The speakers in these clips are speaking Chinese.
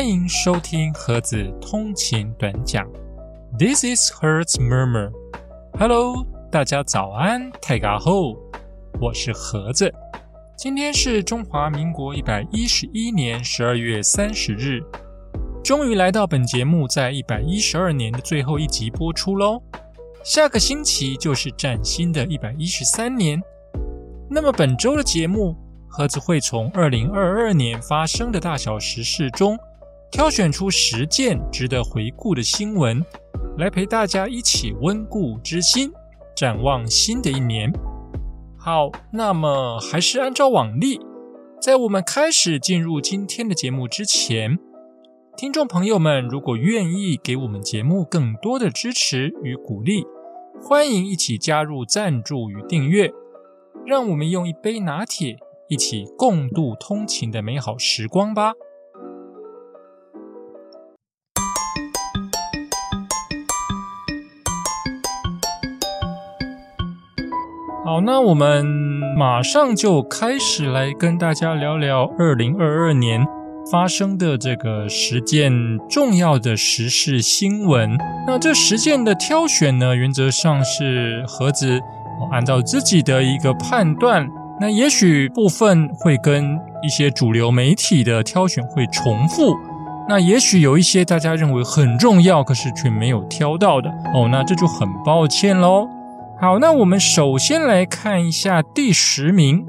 欢迎收听盒子通勤短讲。This is Hertz Murmur。Hello，大家早安，泰嘎后，我是盒子。今天是中华民国一百一十一年十二月三十日，终于来到本节目在一百一十二年的最后一集播出喽。下个星期就是崭新的一百一十三年。那么本周的节目。盒子会从二零二二年发生的大小时事中，挑选出十件值得回顾的新闻，来陪大家一起温故知新，展望新的一年。好，那么还是按照往例，在我们开始进入今天的节目之前，听众朋友们如果愿意给我们节目更多的支持与鼓励，欢迎一起加入赞助与订阅，让我们用一杯拿铁。一起共度通勤的美好时光吧。好，那我们马上就开始来跟大家聊聊二零二二年发生的这个十件重要的时事新闻。那这十件的挑选呢，原则上是盒子按照自己的一个判断。那也许部分会跟一些主流媒体的挑选会重复，那也许有一些大家认为很重要，可是却没有挑到的哦，那这就很抱歉喽。好，那我们首先来看一下第十名，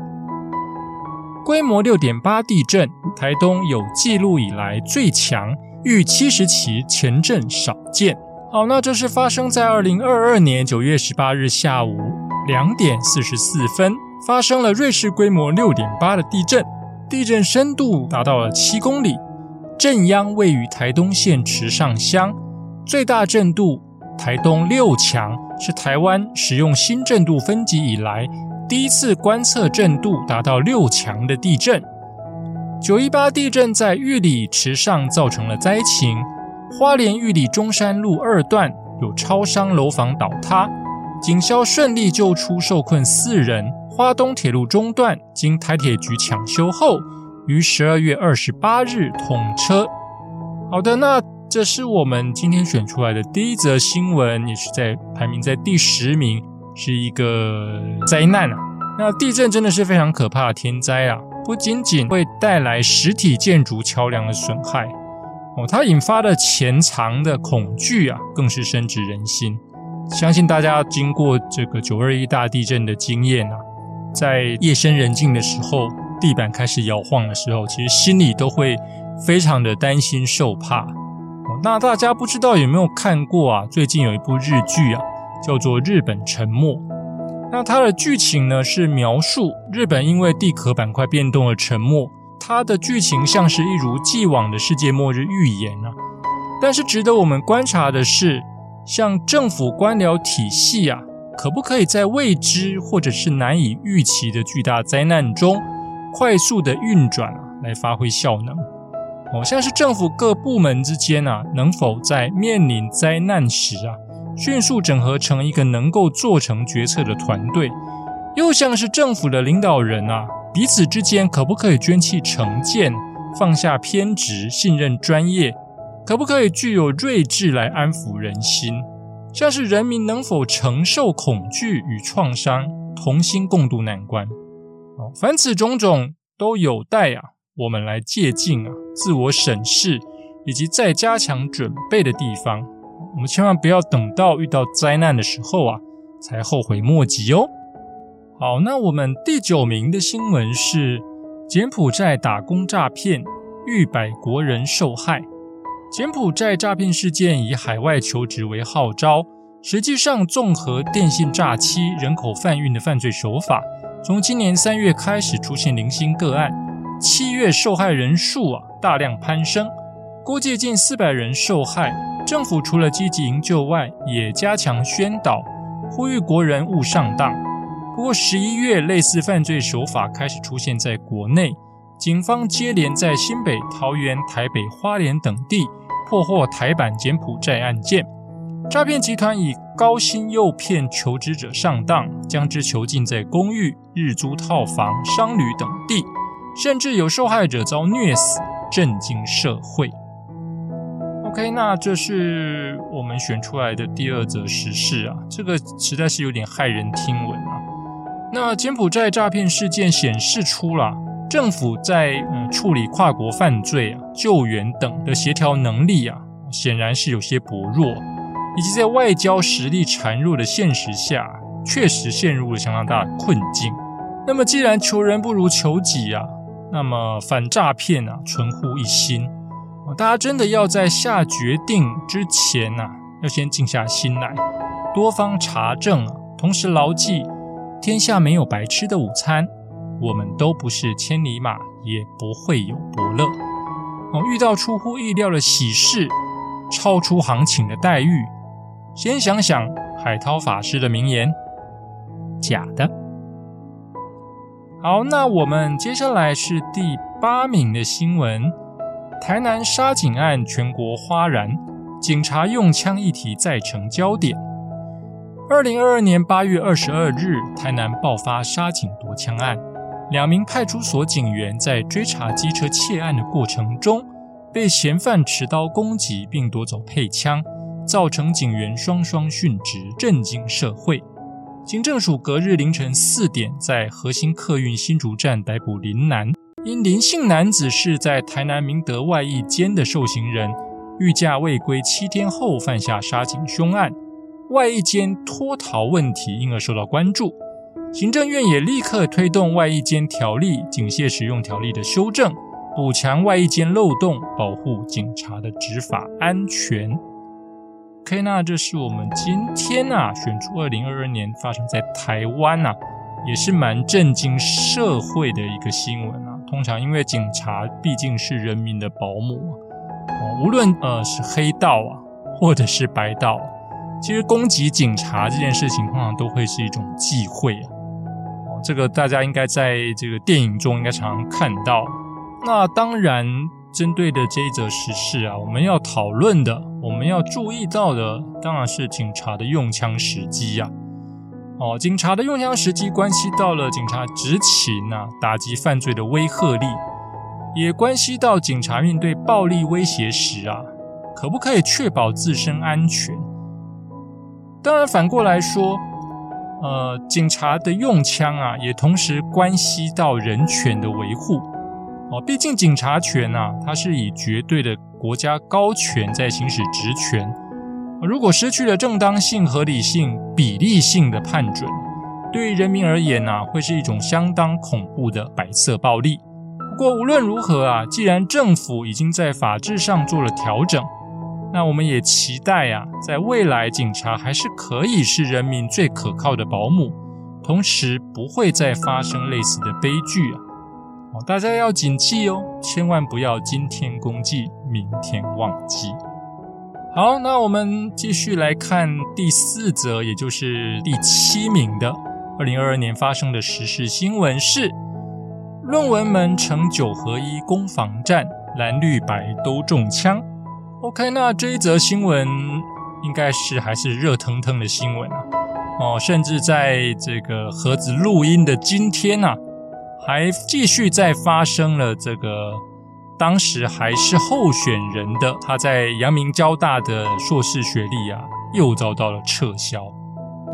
规模六点八地震，台东有记录以来最强，逾七十起前震少见。好，那这是发生在二零二二年九月十八日下午两点四十四分。发生了瑞士规模六点八的地震，地震深度达到了七公里，震央位于台东县池上乡，最大震度台东六强，是台湾使用新震度分级以来第一次观测震度达到六强的地震。九一八地震在玉里池上造成了灾情，花莲玉里中山路二段有超商楼房倒塌，警消顺利救出受困四人。花东铁路中段经台铁局抢修后，于十二月二十八日通车。好的，那这是我们今天选出来的第一则新闻，也是在排名在第十名，是一个灾难啊。那地震真的是非常可怕的天灾啊，不仅仅会带来实体建筑桥梁的损害哦，它引发的潜藏的恐惧啊，更是深植人心。相信大家经过这个九二一大地震的经验啊。在夜深人静的时候，地板开始摇晃的时候，其实心里都会非常的担心受怕。那大家不知道有没有看过啊？最近有一部日剧啊，叫做《日本沉没》。那它的剧情呢是描述日本因为地壳板块变动而沉没。它的剧情像是一如既往的世界末日预言啊。但是值得我们观察的是，像政府官僚体系啊。可不可以在未知或者是难以预期的巨大灾难中快速的运转啊，来发挥效能？哦，像是政府各部门之间啊，能否在面临灾难时啊，迅速整合成一个能够做成决策的团队？又像是政府的领导人啊，彼此之间可不可以捐弃成见，放下偏执，信任专业？可不可以具有睿智来安抚人心？像是人民能否承受恐惧与创伤，同心共度难关？哦，凡此种种都有待啊，我们来借鉴啊，自我审视以及再加强准备的地方。我们千万不要等到遇到灾难的时候啊，才后悔莫及哦。好，那我们第九名的新闻是柬埔寨打工诈骗，逾百国人受害。柬埔寨诈骗事件以海外求职为号召，实际上综合电信诈欺、人口贩运的犯罪手法，从今年三月开始出现零星个案，七月受害人数啊大量攀升，估计近四百人受害。政府除了积极营救外，也加强宣导，呼吁国人勿上当。不过十一月类似犯罪手法开始出现在国内，警方接连在新北、桃园、台北、花莲等地。破获台版柬埔寨案件，诈骗集团以高薪诱骗求职者上当，将之囚禁在公寓、日租套房、商旅等地，甚至有受害者遭虐死，震惊社会。OK，那这是我们选出来的第二则时事啊，这个实在是有点骇人听闻啊。那柬埔寨诈骗事件显示出了政府在嗯处理跨国犯罪啊、救援等的协调能力啊，显然是有些薄弱，以及在外交实力孱弱的现实下，确实陷入了相当大的困境。那么，既然求人不如求己啊，那么反诈骗啊，存乎一心。大家真的要在下决定之前呐，要先静下心来，多方查证啊，同时牢记天下没有白吃的午餐，我们都不是千里马，也不会有伯乐。哦，遇到出乎意料的喜事，超出行情的待遇，先想想海涛法师的名言：假的。好，那我们接下来是第八名的新闻。台南杀警案，全国哗然，警察用枪议题再成焦点。二零二二年八月二十二日，台南爆发杀警夺枪案，两名派出所警员在追查机车窃案的过程中，被嫌犯持刀攻击并夺走配枪，造成警员双双殉职，震惊社会。警政署隔日凌晨四点，在核心客运新竹站逮捕林南。因林姓男子是在台南明德外役间的受刑人，御驾未归七天后犯下杀警凶案，外役间脱逃问题因而受到关注。行政院也立刻推动外役间条例、警械使用条例的修正，补强外役间漏洞，保护警察的执法安全。OK，那这是我们今天啊选出二零二二年发生在台湾啊，也是蛮震惊社会的一个新闻啊。通常，因为警察毕竟是人民的保姆哦，无论呃是黑道啊，或者是白道，其实攻击警察这件事情，通常都会是一种忌讳啊。哦，这个大家应该在这个电影中应该常常看到。那当然，针对的这一则实事啊，我们要讨论的，我们要注意到的，当然是警察的用枪时机呀。哦，警察的用枪时机关系到了警察执勤呐，打击犯罪的威慑力，也关系到警察面对暴力威胁时啊，可不可以确保自身安全？当然，反过来说，呃，警察的用枪啊，也同时关系到人权的维护。哦，毕竟警察权呐，它是以绝对的国家高权在行使职权。如果失去了正当性、合理性、比例性的判准，对于人民而言呢，会是一种相当恐怖的白色暴力。不过无论如何啊，既然政府已经在法制上做了调整，那我们也期待啊，在未来警察还是可以是人民最可靠的保姆，同时不会再发生类似的悲剧啊！哦，大家要谨记哦，千万不要今天公祭，明天忘记。好，那我们继续来看第四则，也就是第七名的二零二二年发生的时事新闻是：论文门成九合一攻防战，蓝绿白都中枪。OK，那这一则新闻应该是还是热腾腾的新闻啊！哦，甚至在这个盒子录音的今天啊，还继续在发生了这个。当时还是候选人的他，在阳明交大的硕士学历啊，又遭到了撤销。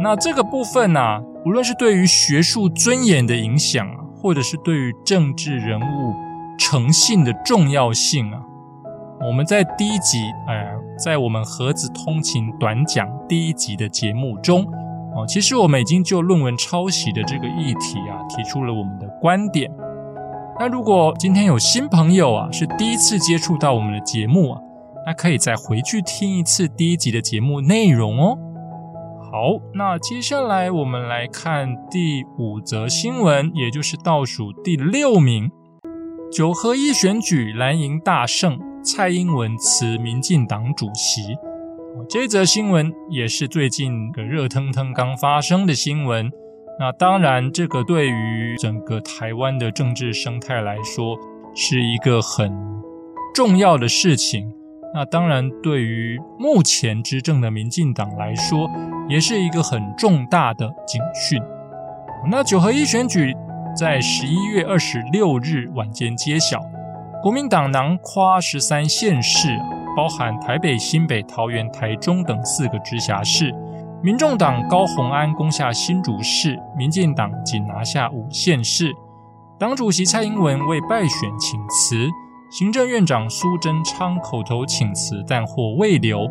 那这个部分呢，无论是对于学术尊严的影响啊，或者是对于政治人物诚信的重要性啊，我们在第一集，哎，在我们盒子通勤短讲第一集的节目中，哦，其实我们已经就论文抄袭的这个议题啊，提出了我们的观点。那如果今天有新朋友啊，是第一次接触到我们的节目啊，那可以再回去听一次第一集的节目内容哦。好，那接下来我们来看第五则新闻，也就是倒数第六名，九合一选举蓝营大胜，蔡英文辞民进党主席。这则新闻也是最近个热腾腾刚发生的新闻。那当然，这个对于整个台湾的政治生态来说，是一个很重要的事情。那当然，对于目前执政的民进党来说，也是一个很重大的警讯。那九合一选举在十一月二十六日晚间揭晓，国民党囊括十三县市，包含台北、新北、桃园、台中等四个直辖市。民众党高虹安攻下新竹市，民进党仅拿下五县市。党主席蔡英文为败选请辞，行政院长苏贞昌口头请辞，但获未留。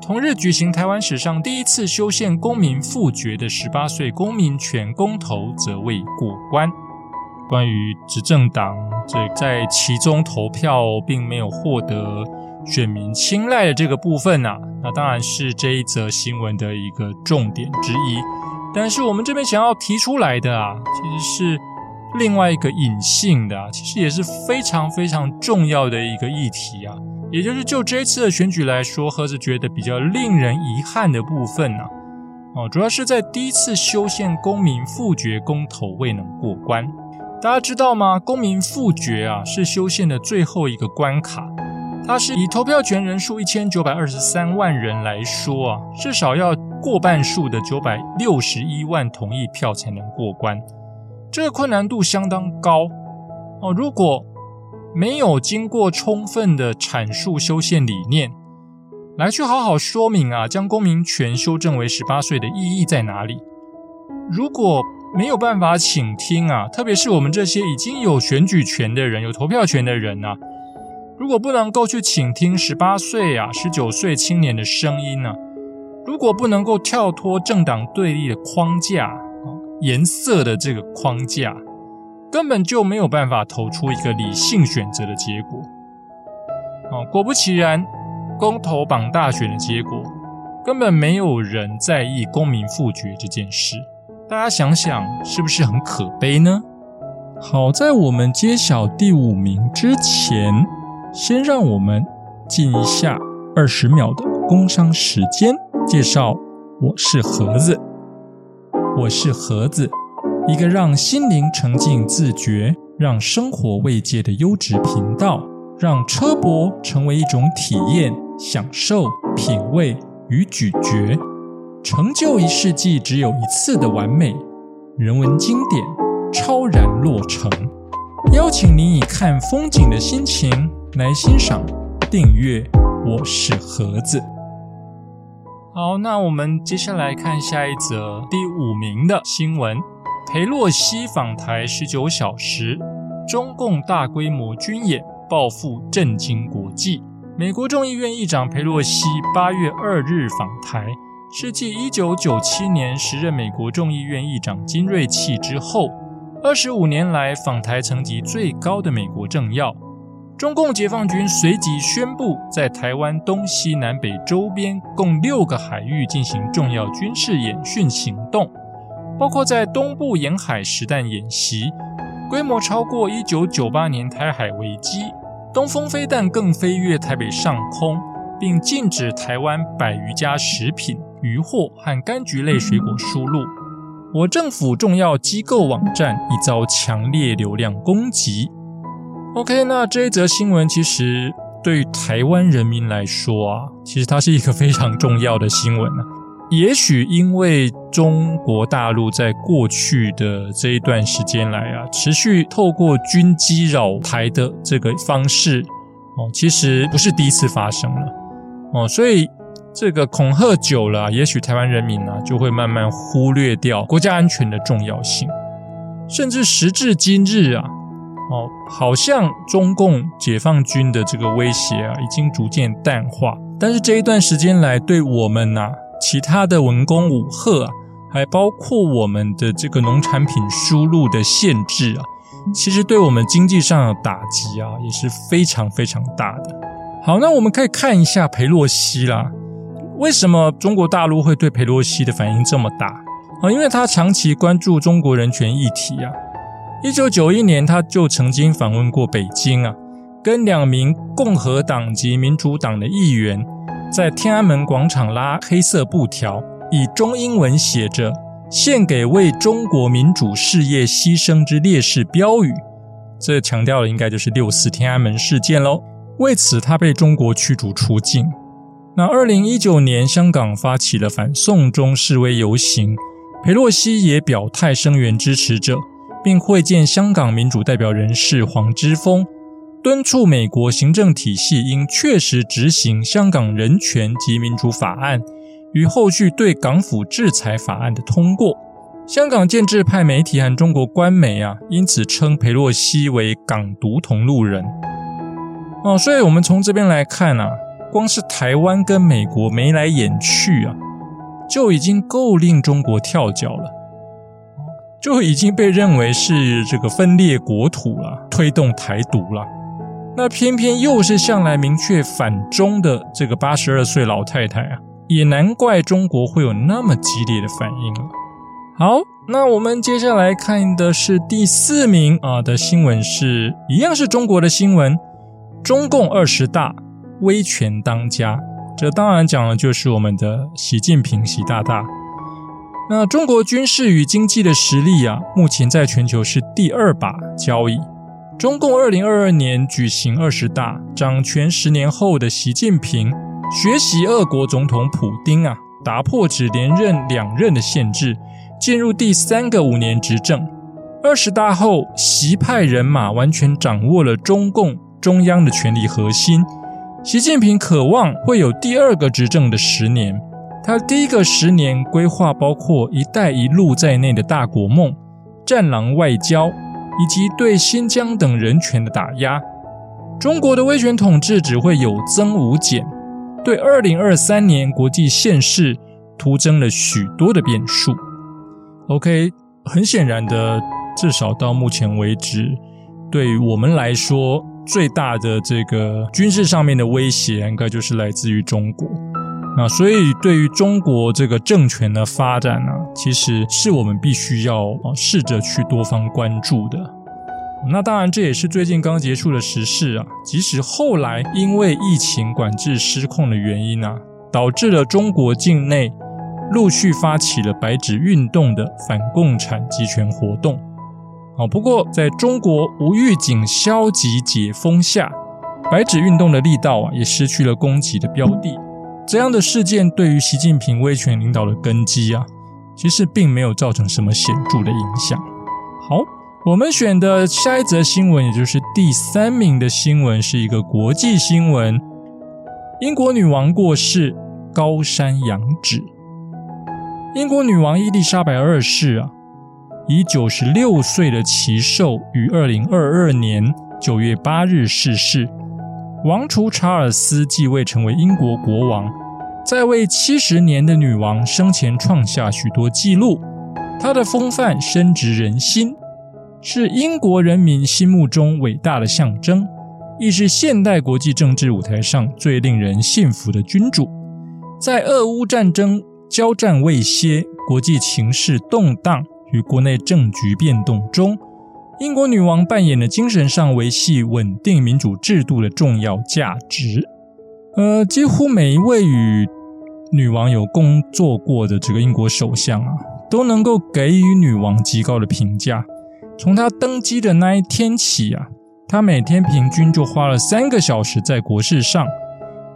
同日举行台湾史上第一次修宪公民复决的十八岁公民权公投，则未过关。关于执政党这在其中投票并没有获得选民青睐的这个部分啊，那当然是这一则新闻的一个重点之一。但是我们这边想要提出来的啊，其实是另外一个隐性的，其实也是非常非常重要的一个议题啊。也就是就这一次的选举来说，何子觉得比较令人遗憾的部分呢？哦，主要是在第一次修宪公民复决公投未能过关。大家知道吗？公民复决啊，是修宪的最后一个关卡。它是以投票权人数一千九百二十三万人来说啊，至少要过半数的九百六十一万同意票才能过关。这个困难度相当高哦。如果没有经过充分的阐述修宪理念，来去好好说明啊，将公民权修正为十八岁的意义在哪里？如果没有办法倾听啊，特别是我们这些已经有选举权的人、有投票权的人啊，如果不能够去倾听十八岁啊、十九岁青年的声音呢，如果不能够跳脱政党对立的框架啊、颜色的这个框架，根本就没有办法投出一个理性选择的结果。哦，果不其然，公投榜大选的结果，根本没有人在意公民复决这件事。大家想想，是不是很可悲呢？好在我们揭晓第五名之前，先让我们进一下二十秒的工商时间。介绍，我是盒子，我是盒子，一个让心灵沉静自觉、让生活慰藉的优质频道，让车博成为一种体验、享受、品味与咀嚼。成就一世纪只有一次的完美人文经典，超然落成。邀请你以看风景的心情来欣赏、订阅。我是盒子。好，那我们接下来看下一则第五名的新闻：裴洛西访台十九小时，中共大规模军演报复震惊国际。美国众议院议长裴洛西八月二日访台。是继一九九七年时任美国众议院议长金瑞气之后，二十五年来访台层级最高的美国政要。中共解放军随即宣布，在台湾东西南北周边共六个海域进行重要军事演训行动，包括在东部沿海实弹演习，规模超过一九九八年台海危机。东风飞弹更飞越台北上空，并禁止台湾百余家食品。渔货和柑橘类水果输入，我政府重要机构网站已遭强烈流量攻击。OK，那这一则新闻其实对于台湾人民来说啊，其实它是一个非常重要的新闻啊。也许因为中国大陆在过去的这一段时间来啊，持续透过军机扰台的这个方式哦，其实不是第一次发生了哦，所以。这个恐吓久了，也许台湾人民呢就会慢慢忽略掉国家安全的重要性，甚至时至今日啊，哦，好像中共解放军的这个威胁啊已经逐渐淡化。但是这一段时间来，对我们呐，其他的文攻武赫啊，还包括我们的这个农产品输入的限制啊，其实对我们经济上的打击啊也是非常非常大的。好，那我们可以看一下裴洛西啦。为什么中国大陆会对佩洛西的反应这么大啊？因为他长期关注中国人权议题啊。一九九一年，他就曾经访问过北京啊，跟两名共和党及民主党的议员在天安门广场拉黑色布条，以中英文写着“献给为中国民主事业牺牲之烈士”标语。这强调的应该就是六四天安门事件喽。为此，他被中国驱逐出境。那二零一九年，香港发起了反送中示威游行，佩洛西也表态声援支持者，并会见香港民主代表人士黄之锋。敦促美国行政体系应确实执行香港人权及民主法案与后续对港府制裁法案的通过。香港建制派媒体和中国官媒啊，因此称佩洛西为“港独同路人”。哦，所以我们从这边来看啊，光是台湾跟美国眉来眼去啊，就已经够令中国跳脚了，就已经被认为是这个分裂国土了，推动台独了。那偏偏又是向来明确反中的这个八十二岁老太太啊，也难怪中国会有那么激烈的反应了。好，那我们接下来看的是第四名啊的新闻，是一样是中国的新闻。中共二十大威权当家，这当然讲的就是我们的习近平习大大。那中国军事与经济的实力啊，目前在全球是第二把交椅。中共二零二二年举行二十大，掌权十年后的习近平学习俄国总统普京啊，打破只连任两任的限制，进入第三个五年执政。二十大后，习派人马完全掌握了中共。中央的权力核心，习近平渴望会有第二个执政的十年。他第一个十年规划包括“一带一路”在内的大国梦、战狼外交，以及对新疆等人权的打压。中国的威权统治只会有增无减，对二零二三年国际现势徒增了许多的变数。OK，很显然的，至少到目前为止，对于我们来说。最大的这个军事上面的威胁，应该就是来自于中国。那所以对于中国这个政权的发展呢，其实是我们必须要啊试着去多方关注的。那当然，这也是最近刚结束的时事啊。即使后来因为疫情管制失控的原因啊，导致了中国境内陆续发起了白纸运动的反共产集权活动。好，不过在中国无预警消极解封下，白纸运动的力道啊，也失去了攻击的标的。这样的事件对于习近平威权领导的根基啊，其实并没有造成什么显著的影响。好，我们选的下一则新闻，也就是第三名的新闻，是一个国际新闻：英国女王过世，高山仰止。英国女王伊丽莎白二世啊。以九十六岁的奇寿于二零二二年九月八日逝世。王储查尔斯继位成为英国国王，在位七十年的女王生前创下许多纪录，她的风范深植人心，是英国人民心目中伟大的象征，亦是现代国际政治舞台上最令人信服的君主。在俄乌战争交战未歇，国际情势动荡。与国内政局变动中，英国女王扮演了精神上维系稳定民主制度的重要价值。呃，几乎每一位与女王有工作过的这个英国首相啊，都能够给予女王极高的评价。从她登基的那一天起啊，她每天平均就花了三个小时在国事上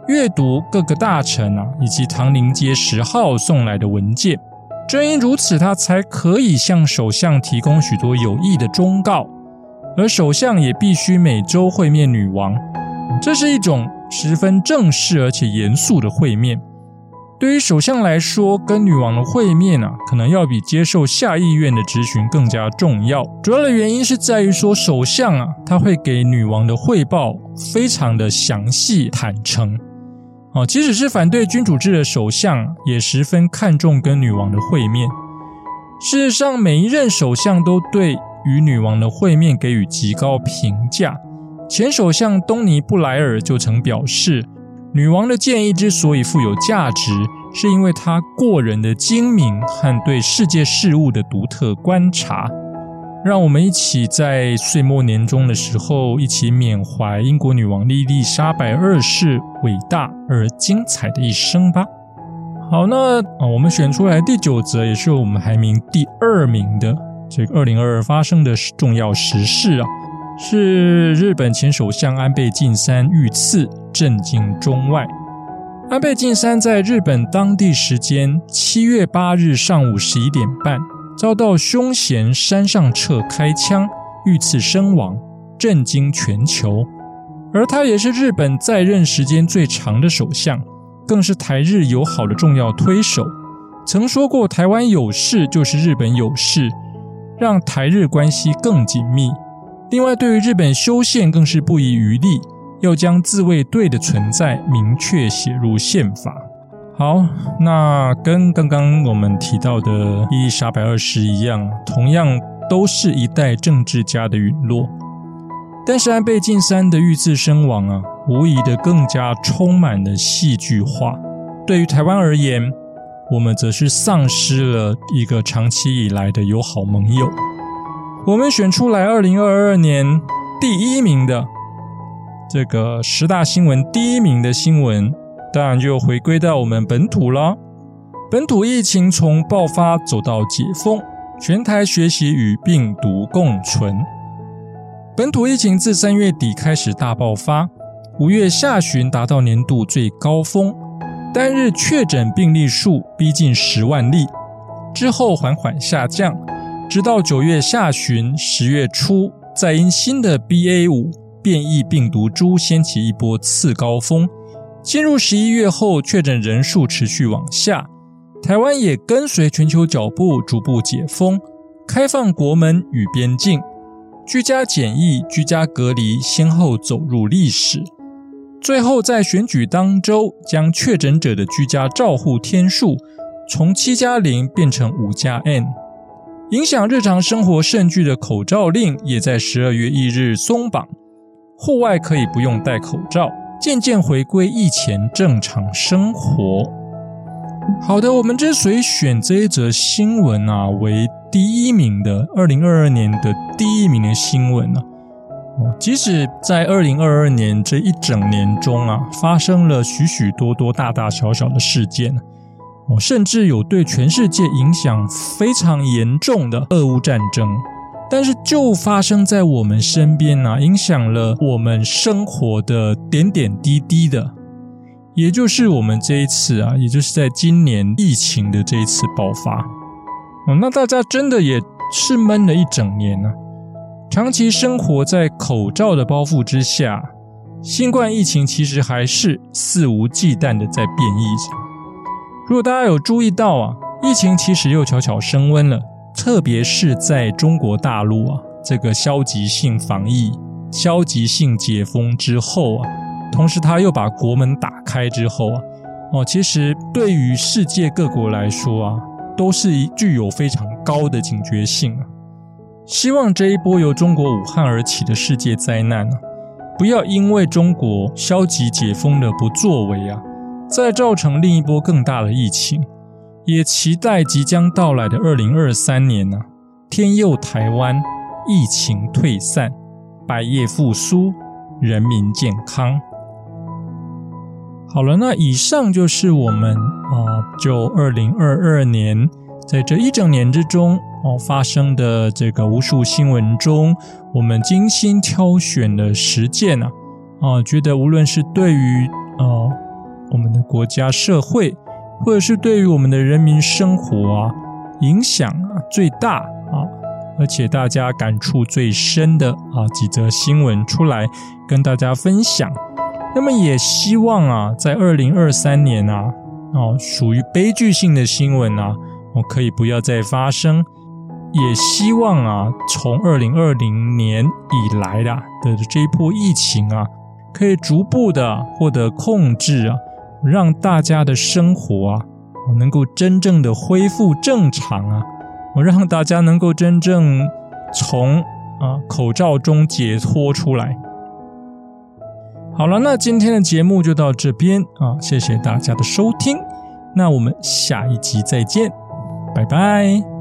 阅读各个大臣啊以及唐宁街十号送来的文件。正因如此，他才可以向首相提供许多有益的忠告，而首相也必须每周会面女王。这是一种十分正式而且严肃的会面。对于首相来说，跟女王的会面啊，可能要比接受下议院的质询更加重要。主要的原因是在于说，首相啊，他会给女王的汇报非常的详细坦诚。哦，即使是反对君主制的首相，也十分看重跟女王的会面。事实上，每一任首相都对与女王的会面给予极高评价。前首相东尼布莱尔就曾表示，女王的建议之所以富有价值，是因为她过人的精明和对世界事物的独特观察。让我们一起在岁末年终的时候，一起缅怀英国女王伊丽莎白二世伟大而精彩的一生吧。好，那啊，我们选出来第九则，也是我们排名第二名的这个二零二二发生的重要时事啊，是日本前首相安倍晋三遇刺，震惊中外。安倍晋三在日本当地时间七月八日上午十一点半。遭到凶嫌山上彻开枪遇刺身亡，震惊全球。而他也是日本在任时间最长的首相，更是台日友好的重要推手。曾说过：“台湾有事就是日本有事，让台日关系更紧密。”另外，对于日本修宪更是不遗余力，要将自卫队的存在明确写入宪法。好，那跟刚刚我们提到的伊丽莎白二世一样，同样都是一代政治家的陨落。但是安倍晋三的遇刺身亡啊，无疑的更加充满了戏剧化。对于台湾而言，我们则是丧失了一个长期以来的友好盟友。我们选出来二零二二年第一名的这个十大新闻第一名的新闻，当然就回归到我们本土了。本土疫情从爆发走到解封，全台学习与病毒共存。本土疫情自三月底开始大爆发，五月下旬达到年度最高峰，单日确诊病例数逼近十万例，之后缓缓下降。直到九月下旬、十月初，再因新的 BA 五变异病毒株掀起一波次高峰。进入十一月后，确诊人数持续往下，台湾也跟随全球脚步逐步解封，开放国门与边境，居家检疫、居家隔离先后走入历史。最后在选举当周，将确诊者的居家照护天数从七加零变成五加 N。影响日常生活甚巨的口罩令也在十二月一日松绑，户外可以不用戴口罩，渐渐回归疫前正常生活。好的，我们之所以选这一则新闻啊为第一名的二零二二年的第一名的新闻呢，哦，即使在二零二二年这一整年中啊，发生了许许多多大大小小的事件。哦，甚至有对全世界影响非常严重的俄乌战争，但是就发生在我们身边啊，影响了我们生活的点点滴滴的，也就是我们这一次啊，也就是在今年疫情的这一次爆发。哦，那大家真的也是闷了一整年呢，长期生活在口罩的包覆之下，新冠疫情其实还是肆无忌惮的在变异着。如果大家有注意到啊，疫情其实又悄悄升温了，特别是在中国大陆啊，这个消极性防疫、消极性解封之后啊，同时他又把国门打开之后啊，哦，其实对于世界各国来说啊，都是具有非常高的警觉性啊。希望这一波由中国武汉而起的世界灾难啊，不要因为中国消极解封的不作为啊。再造成另一波更大的疫情，也期待即将到来的二零二三年呢，天佑台湾，疫情退散，百业复苏，人民健康。好了，那以上就是我们啊，就二零二二年在这一整年之中哦发生的这个无数新闻中，我们精心挑选的十件呢啊，觉得无论是对于呃。我们的国家社会，或者是对于我们的人民生活啊，影响啊最大啊，而且大家感触最深的啊几则新闻出来跟大家分享。那么也希望啊，在二零二三年啊，哦属于悲剧性的新闻啊，我可以不要再发生。也希望啊，从二零二零年以来的的这一波疫情啊，可以逐步的获得控制啊。让大家的生活啊，我能够真正的恢复正常啊！我让大家能够真正从啊口罩中解脱出来。好了，那今天的节目就到这边啊，谢谢大家的收听，那我们下一集再见，拜拜。